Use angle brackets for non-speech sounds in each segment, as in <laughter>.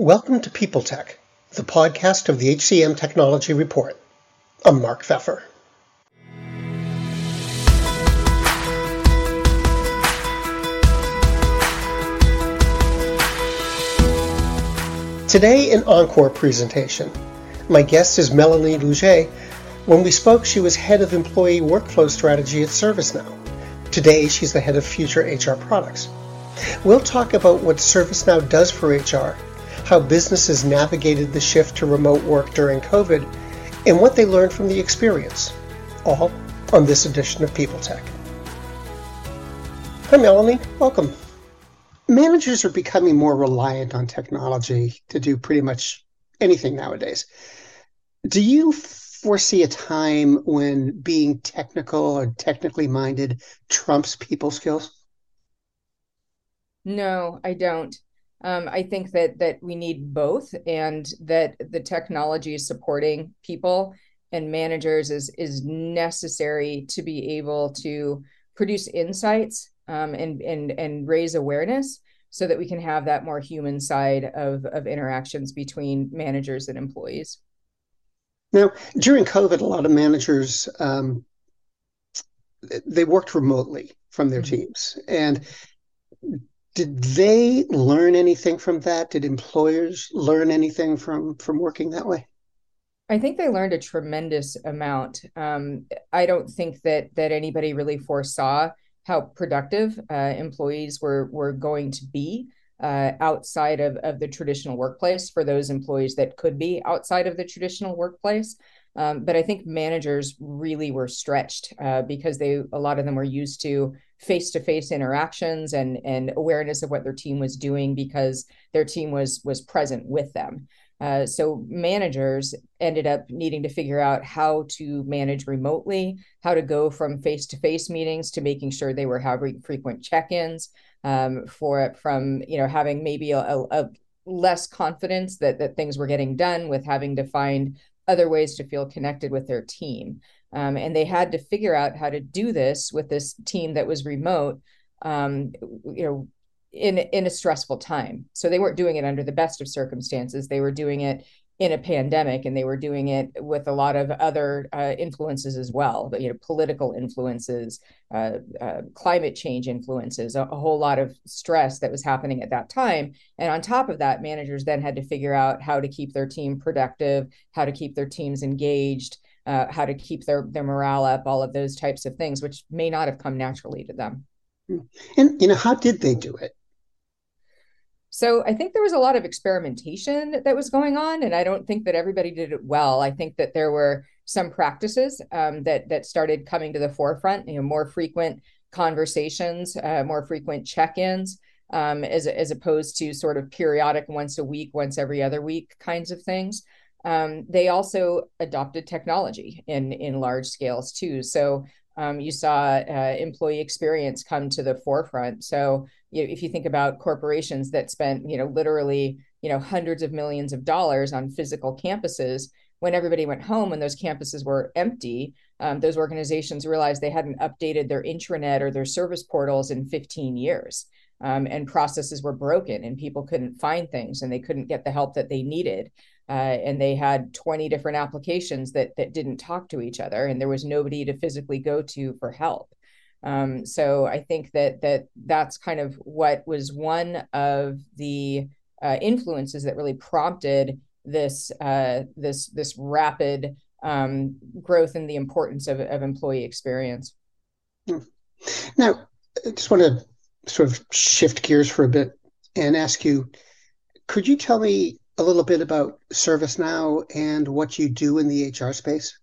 Welcome to People Tech, the podcast of the HCM Technology Report. I'm Mark Feffer. Today, an encore presentation. My guest is Melanie Lougee. When we spoke, she was head of employee workflow strategy at ServiceNow. Today, she's the head of future HR products. We'll talk about what ServiceNow does for HR how businesses navigated the shift to remote work during COVID, and what they learned from the experience. All on this edition of People Tech. Hi, Melanie. Welcome. Managers are becoming more reliant on technology to do pretty much anything nowadays. Do you foresee a time when being technical or technically minded trumps people skills? No, I don't. Um, I think that that we need both, and that the technology supporting people and managers is is necessary to be able to produce insights um, and and and raise awareness so that we can have that more human side of of interactions between managers and employees. Now, during COVID, a lot of managers um, they worked remotely from their mm-hmm. teams, and did they learn anything from that? Did employers learn anything from from working that way? I think they learned a tremendous amount. Um, I don't think that that anybody really foresaw how productive uh, employees were were going to be uh, outside of, of the traditional workplace for those employees that could be outside of the traditional workplace. Um, but I think managers really were stretched uh, because they a lot of them were used to face-to-face interactions and and awareness of what their team was doing because their team was was present with them. Uh, so managers ended up needing to figure out how to manage remotely, how to go from face-to-face meetings to making sure they were having frequent check-ins, um, for from you know having maybe a, a, a less confidence that that things were getting done with having to find other ways to feel connected with their team. Um, and they had to figure out how to do this with this team that was remote, um, you know, in in a stressful time. So they weren't doing it under the best of circumstances. They were doing it in a pandemic, and they were doing it with a lot of other uh, influences as well. You know, political influences, uh, uh, climate change influences, a, a whole lot of stress that was happening at that time. And on top of that, managers then had to figure out how to keep their team productive, how to keep their teams engaged uh, how to keep their their morale up, all of those types of things, which may not have come naturally to them. And you know, how did they do it? So I think there was a lot of experimentation that was going on, and I don't think that everybody did it well. I think that there were some practices um, that that started coming to the forefront. You know, more frequent conversations, uh, more frequent check-ins, um, as as opposed to sort of periodic, once a week, once every other week kinds of things. Um, they also adopted technology in in large scales too. So um, you saw uh, employee experience come to the forefront. So you know, if you think about corporations that spent you know literally you know hundreds of millions of dollars on physical campuses, when everybody went home and those campuses were empty, um, those organizations realized they hadn't updated their intranet or their service portals in 15 years. Um, and processes were broken and people couldn't find things and they couldn't get the help that they needed uh, and they had 20 different applications that that didn't talk to each other and there was nobody to physically go to for help um, so i think that that that's kind of what was one of the uh, influences that really prompted this uh, this this rapid um, growth in the importance of, of employee experience hmm. now i just want to sort of shift gears for a bit and ask you could you tell me a little bit about ServiceNow and what you do in the HR space?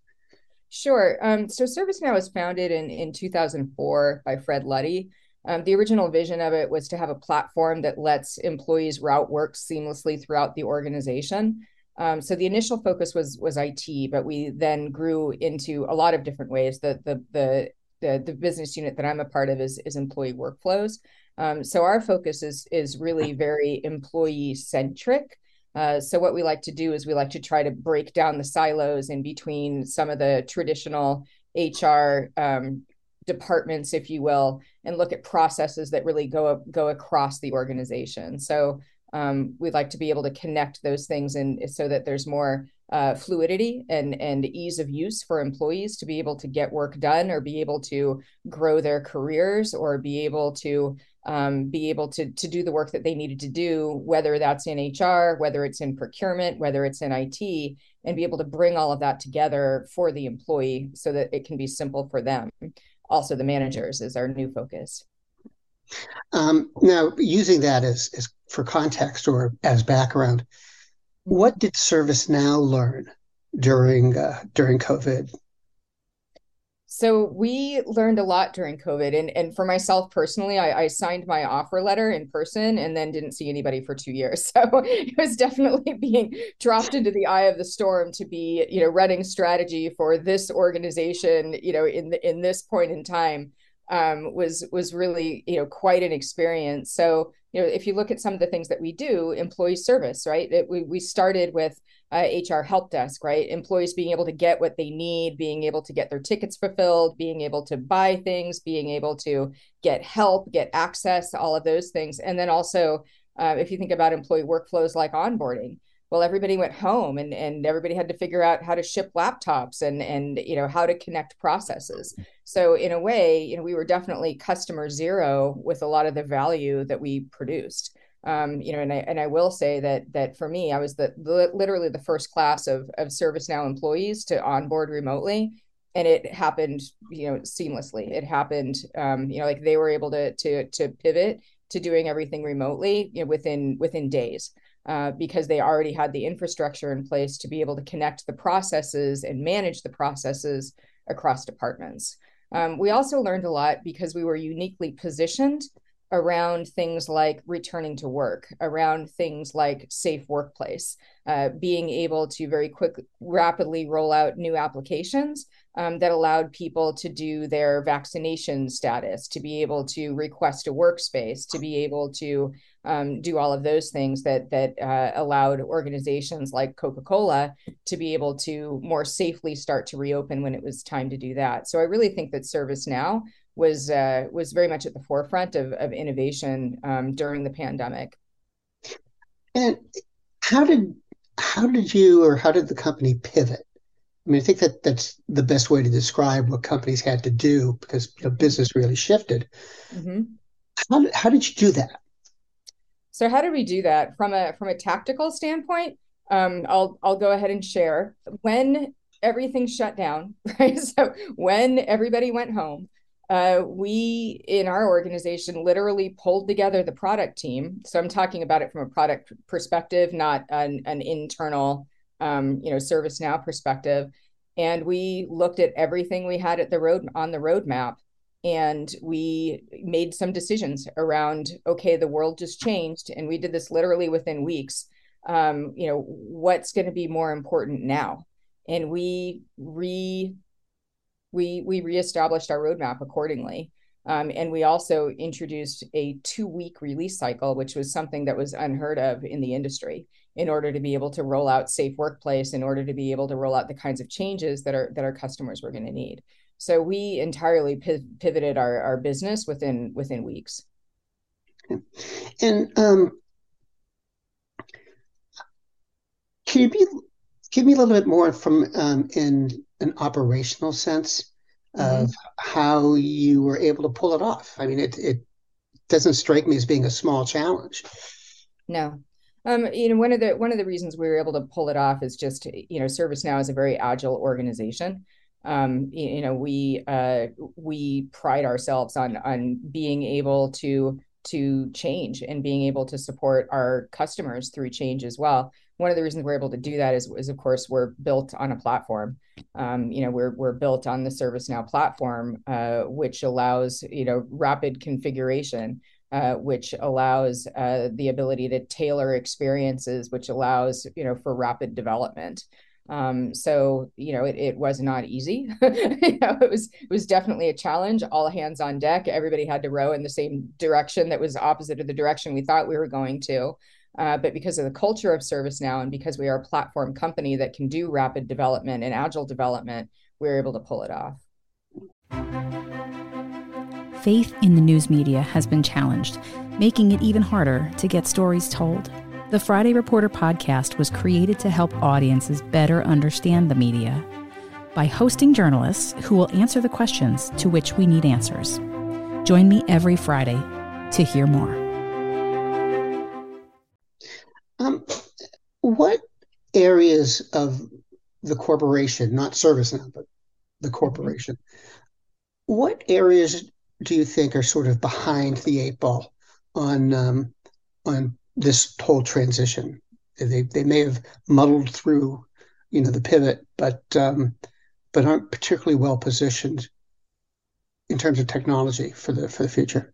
Sure. Um, so ServiceNow was founded in, in 2004 by Fred Luddy. Um, the original vision of it was to have a platform that lets employees route work seamlessly throughout the organization. Um, so the initial focus was was IT, but we then grew into a lot of different ways. The the the the, the business unit that I'm a part of is is employee workflows. Um, so our focus is is really very employee centric. Uh, so what we like to do is we like to try to break down the silos in between some of the traditional HR um, departments, if you will, and look at processes that really go go across the organization. So Um, we'd like to be able to connect those things and so that there's more uh, fluidity and and ease of use for employees to be able to get work done or be able to grow their careers or be able to um, be able to to do the work that they needed to do, whether that's in HR, whether it's in procurement, whether it's in IT, and be able to bring all of that together for the employee so that it can be simple for them. Also, the managers is our new focus. Um, now, using that as, as for context or as background, what did ServiceNow learn during uh, during COVID? So we learned a lot during COVID, and and for myself personally, I, I signed my offer letter in person and then didn't see anybody for two years. <laughs> So it was definitely being dropped into the eye of the storm to be, you know, running strategy for this organization, you know, in the, in this point in time um, was was really you know quite an experience. So you know if you look at some of the things that we do, employee service, right? It, we we started with uh, HR help desk, right? Employees being able to get what they need, being able to get their tickets fulfilled, being able to buy things, being able to get help, get access, all of those things, and then also uh, if you think about employee workflows like onboarding well everybody went home and and everybody had to figure out how to ship laptops and and you know how to connect processes. So in a way you know we were definitely customer zero with a lot of the value that we produced um, you know and I, and I will say that that for me I was the, literally the first class of of ServiceNow employees to onboard remotely and it happened you know seamlessly it happened um, you know like they were able to to to pivot to doing everything remotely you know within within days uh, because they already had the infrastructure in place to be able to connect the processes and manage the processes across departments. Um, we also learned a lot because we were uniquely positioned around things like returning to work, around things like safe workplace, uh, being able to very quick, rapidly roll out new applications um, that allowed people to do their vaccination status, to be able to request a workspace, to be able to um, do all of those things that that uh, allowed organizations like Coca-Cola to be able to more safely start to reopen when it was time to do that. So I really think that ServiceNow was uh, was very much at the forefront of, of innovation um, during the pandemic. And how did how did you or how did the company pivot? I mean, I think that that's the best way to describe what companies had to do because you know, business really shifted. Mm-hmm. How, how did you do that? So how did we do that from a from a tactical standpoint? Um, I'll I'll go ahead and share when everything shut down, <laughs> right? So when everybody went home, uh, we in our organization literally pulled together the product team. So I'm talking about it from a product perspective, not an, an internal, um, you know, ServiceNow perspective. And we looked at everything we had at the road on the roadmap and we made some decisions around okay the world just changed and we did this literally within weeks um, you know what's going to be more important now and we re we we reestablished our roadmap accordingly um, and we also introduced a two week release cycle which was something that was unheard of in the industry in order to be able to roll out safe workplace in order to be able to roll out the kinds of changes that our that our customers were going to need so we entirely pivoted our, our business within within weeks. And um, can you be, give me a little bit more from um, in an operational sense mm-hmm. of how you were able to pull it off? I mean, it it doesn't strike me as being a small challenge. No, um, you know, one of the one of the reasons we were able to pull it off is just you know, ServiceNow is a very agile organization um, you, know we uh, we pride ourselves on on being able to to change and being able to support our customers through change as well. One of the reasons we're able to do that is, is of course, we're built on a platform. Um, you know, we're we're built on the ServiceNow platform, uh, which allows you know rapid configuration, uh, which allows uh, the ability to tailor experiences, which allows you know for rapid development. Um, so you know, it, it was not easy. <laughs> you know, it was it was definitely a challenge. All hands on deck. Everybody had to row in the same direction that was opposite of the direction we thought we were going to. Uh, but because of the culture of ServiceNow and because we are a platform company that can do rapid development and agile development, we we're able to pull it off. faith in the news media has been challenged, making it even harder to get stories told. The Friday Reporter podcast was created to help audiences better understand the media by hosting journalists who will answer the questions to which we need answers. Join me every Friday to hear more. Um, what areas of the corporation, not ServiceNow, but the corporation, what areas do you think are sort of behind the eight ball on um, on this whole transition? They they may have muddled through, you know, the pivot, but um, but aren't particularly well positioned in terms of technology for the for the future.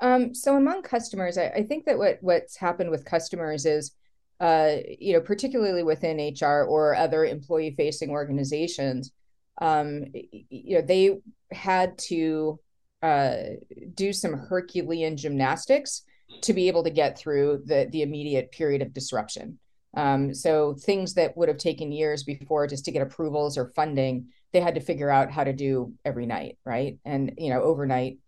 Um, so among customers, I, I, think that what what's happened with customers is, uh, you know, particularly within HR or other employee facing organizations, um, you know, they had to uh, do some Herculean gymnastics to be able to get through the the immediate period of disruption. Um, so things that would have taken years before just to get approvals or funding, they had to figure out how to do every night, right? And you know, overnight.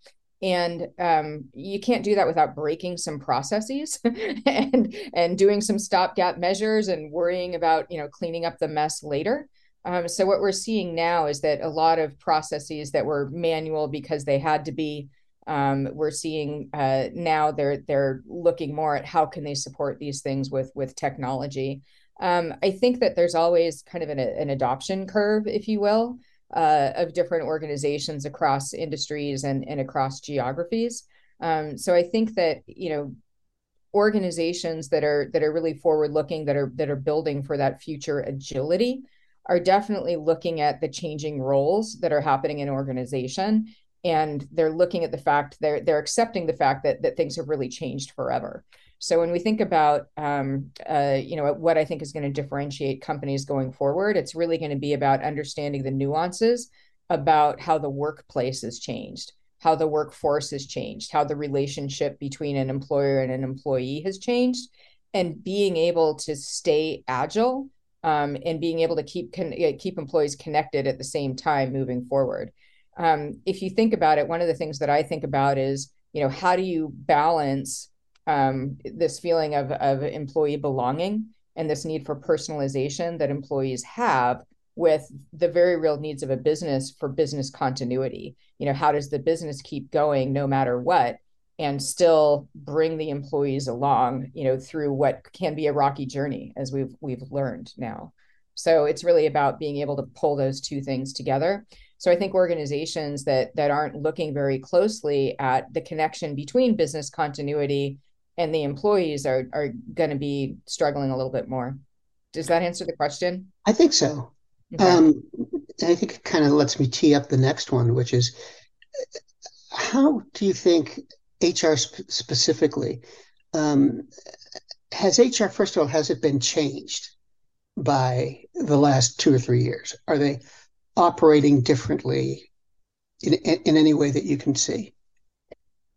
And um, you can't do that without breaking some processes <laughs> and and doing some stopgap measures and worrying about you know cleaning up the mess later. Um, so what we're seeing now is that a lot of processes that were manual because they had to be, um, we're seeing uh, now they're they're looking more at how can they support these things with with technology. Um, I think that there's always kind of an, an adoption curve, if you will, uh, of different organizations across industries and and across geographies. Um, so I think that you know organizations that are that are really forward looking that are that are building for that future agility are definitely looking at the changing roles that are happening in organization and they're looking at the fact they're they're accepting the fact that that things have really changed forever so when we think about um, uh, you know what i think is going to differentiate companies going forward it's really going to be about understanding the nuances about how the workplace has changed how the workforce has changed how the relationship between an employer and an employee has changed and being able to stay agile um, and being able to keep con- keep employees connected at the same time moving forward. Um, if you think about it, one of the things that I think about is, you know, how do you balance um, this feeling of of employee belonging and this need for personalization that employees have with the very real needs of a business for business continuity. You know, how does the business keep going no matter what? and still bring the employees along you know through what can be a rocky journey as we've we've learned now so it's really about being able to pull those two things together so i think organizations that that aren't looking very closely at the connection between business continuity and the employees are are going to be struggling a little bit more does that answer the question i think so okay. um, i think it kind of lets me tee up the next one which is how do you think HR sp- specifically, um, has HR, first of all, has it been changed by the last two or three years? Are they operating differently in, in any way that you can see?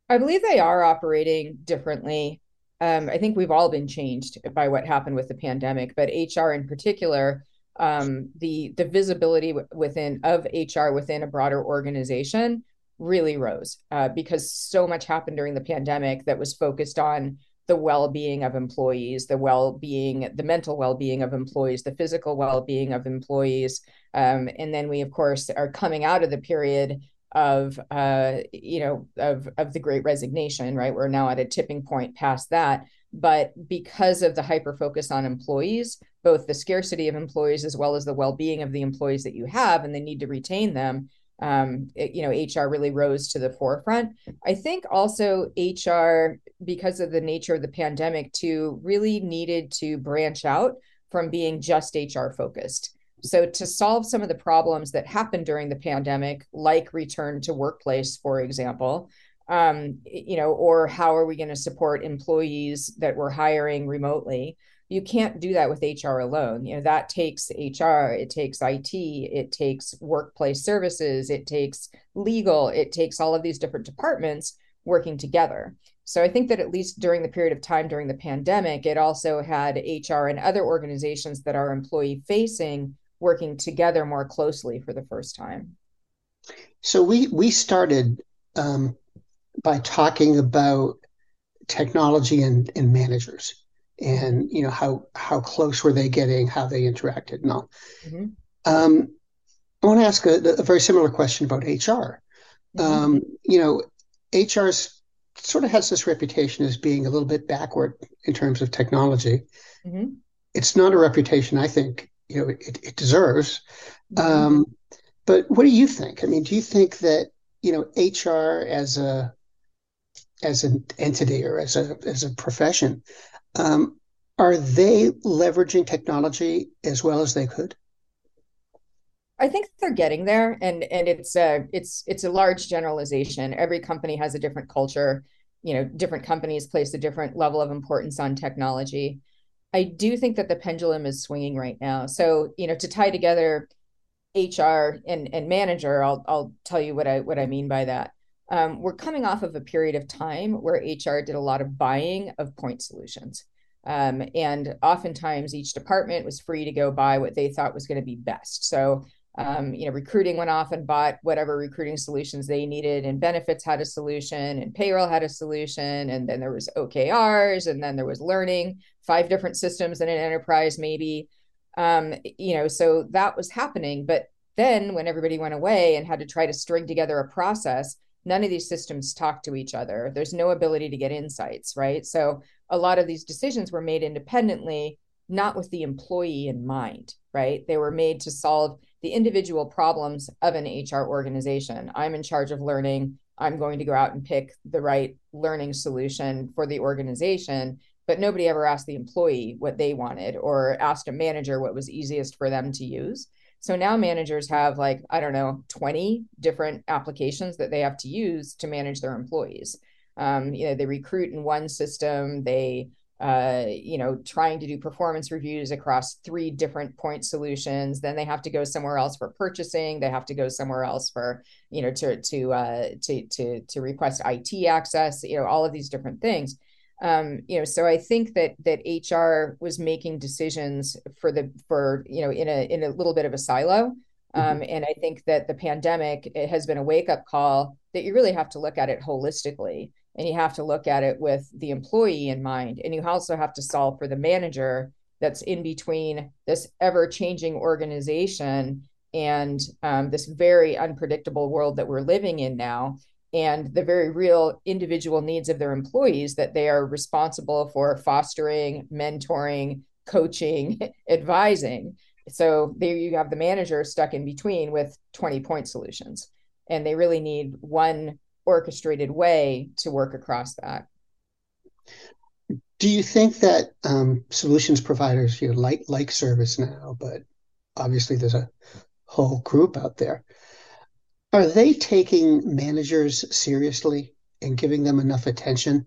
I believe they are operating differently. Um, I think we've all been changed by what happened with the pandemic, but HR in particular, um, the the visibility within of HR within a broader organization really rose uh, because so much happened during the pandemic that was focused on the well-being of employees the well-being the mental well-being of employees the physical well-being of employees um, and then we of course are coming out of the period of uh, you know of of the great resignation right we're now at a tipping point past that but because of the hyper focus on employees both the scarcity of employees as well as the well-being of the employees that you have and the need to retain them um, it, you know, HR really rose to the forefront. I think also HR, because of the nature of the pandemic, too, really needed to branch out from being just HR focused. So, to solve some of the problems that happened during the pandemic, like return to workplace, for example, um, you know, or how are we going to support employees that we're hiring remotely? you can't do that with HR alone. You know, that takes HR, it takes IT, it takes workplace services, it takes legal, it takes all of these different departments working together. So I think that at least during the period of time during the pandemic, it also had HR and other organizations that are employee facing working together more closely for the first time. So we we started um, by talking about technology and, and managers and you know how how close were they getting how they interacted and all mm-hmm. um, i want to ask a, a, very similar question about hr mm-hmm. um, you know hr's sort of has this reputation as being a little bit backward in terms of technology mm-hmm. it's not a reputation i think you know it, it deserves mm-hmm. um, but what do you think i mean do you think that you know hr as a as an entity or as a as a profession, um, are they leveraging technology as well as they could? I think they're getting there, and and it's a it's it's a large generalization. Every company has a different culture. You know, different companies place a different level of importance on technology. I do think that the pendulum is swinging right now. So you know, to tie together HR and and manager, I'll I'll tell you what I what I mean by that um, we're coming off of a period of time where HR did a lot of buying of point solutions. Um, and oftentimes each department was free to go buy what they thought was going to be best. So, um, you know, recruiting went off and bought whatever recruiting solutions they needed, and benefits had a solution, and payroll had a solution, and then there was OKRs, and then there was learning, five different systems in an enterprise, maybe. Um, you know, so that was happening. But then when everybody went away and had to try to string together a process, none of these systems talk to each other. There's no ability to get insights, right? So a lot of these decisions were made independently, not with the employee in mind, right? They were made to solve the individual problems of an HR organization. I'm in charge of learning. I'm going to go out and pick the right learning solution for the organization. But nobody ever asked the employee what they wanted or asked a manager what was easiest for them to use. So now managers have like, I don't know, 20 different applications that they have to use to manage their employees. Um, you know, they recruit in one system, they uh, you know, trying to do performance reviews across three different point solutions. Then they have to go somewhere else for purchasing. They have to go somewhere else for, you know, to to uh, to to to request IT access. You know, all of these different things um, you know so i think that that hr was making decisions for the for you know in a in a little bit of a silo mm-hmm. um, and i think that the pandemic has been a wake up call that you really have to look at it holistically and you have to look at it with the employee in mind and you also have to solve for the manager that's in between this ever changing organization and um, this very unpredictable world that we're living in now and the very real individual needs of their employees that they are responsible for fostering, mentoring, coaching, <laughs> advising. So there you have the manager stuck in between with 20 point solutions. And they really need one orchestrated way to work across that. Do you think that um, solutions providers, you know, like like ServiceNow, but obviously there's a whole group out there, are they taking managers seriously and giving them enough attention?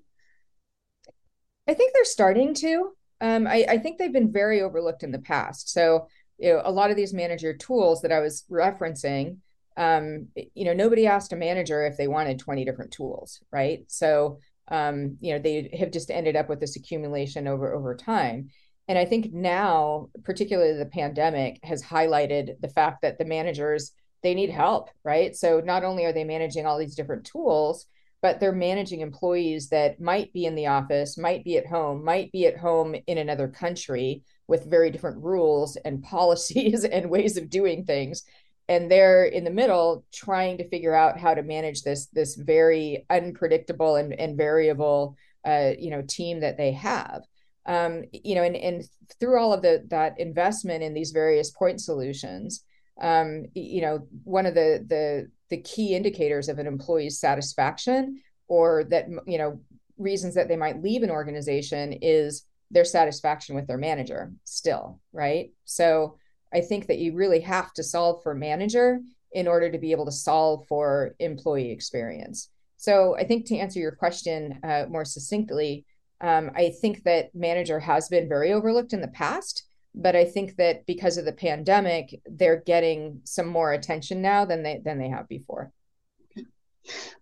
I think they're starting to. Um, I, I, think they've been very overlooked in the past. So, you know, a lot of these manager tools that I was referencing, um, you know, nobody asked a manager if they wanted 20 different tools, right? So, um, you know, they have just ended up with this accumulation over over time. And I think now, particularly the pandemic, has highlighted the fact that the managers they need help, right? So not only are they managing all these different tools, but they're managing employees that might be in the office, might be at home, might be at home in another country with very different rules and <laughs> policies and ways of doing things. And they're in the middle trying to figure out how to manage this this very unpredictable and, and variable uh, you know team that they have. Um, you know, and, and through all of the that investment in these various point solutions, um, you know, one of the the the key indicators of an employee's satisfaction or that you know reasons that they might leave an organization is their satisfaction with their manager still right so i think that you really have to solve for manager in order to be able to solve for employee experience so i think to answer your question uh, more succinctly um, i think that manager has been very overlooked in the past but I think that because of the pandemic, they're getting some more attention now than they than they have before.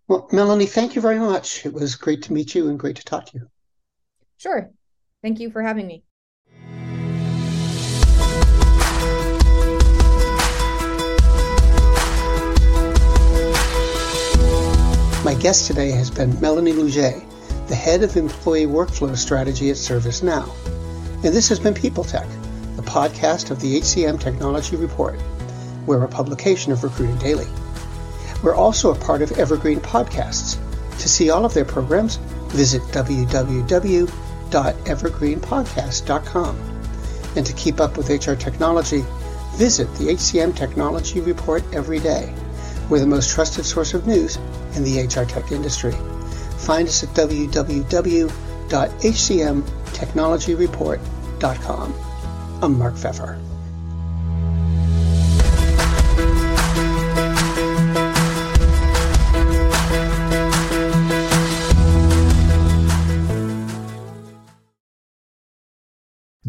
Well, Melanie, thank you very much. It was great to meet you and great to talk to you. Sure. Thank you for having me. My guest today has been Melanie Lougee, the head of employee workflow strategy at ServiceNow. And this has been People Tech, the podcast of the HCM Technology Report. We're a publication of Recruiting Daily. We're also a part of Evergreen Podcasts. To see all of their programs, visit www.evergreenpodcast.com. And to keep up with HR technology, visit the HCM Technology Report every day. We're the most trusted source of news in the HR tech industry. Find us at www.hcmtechnologyreport.com. I'm Mark Feffer.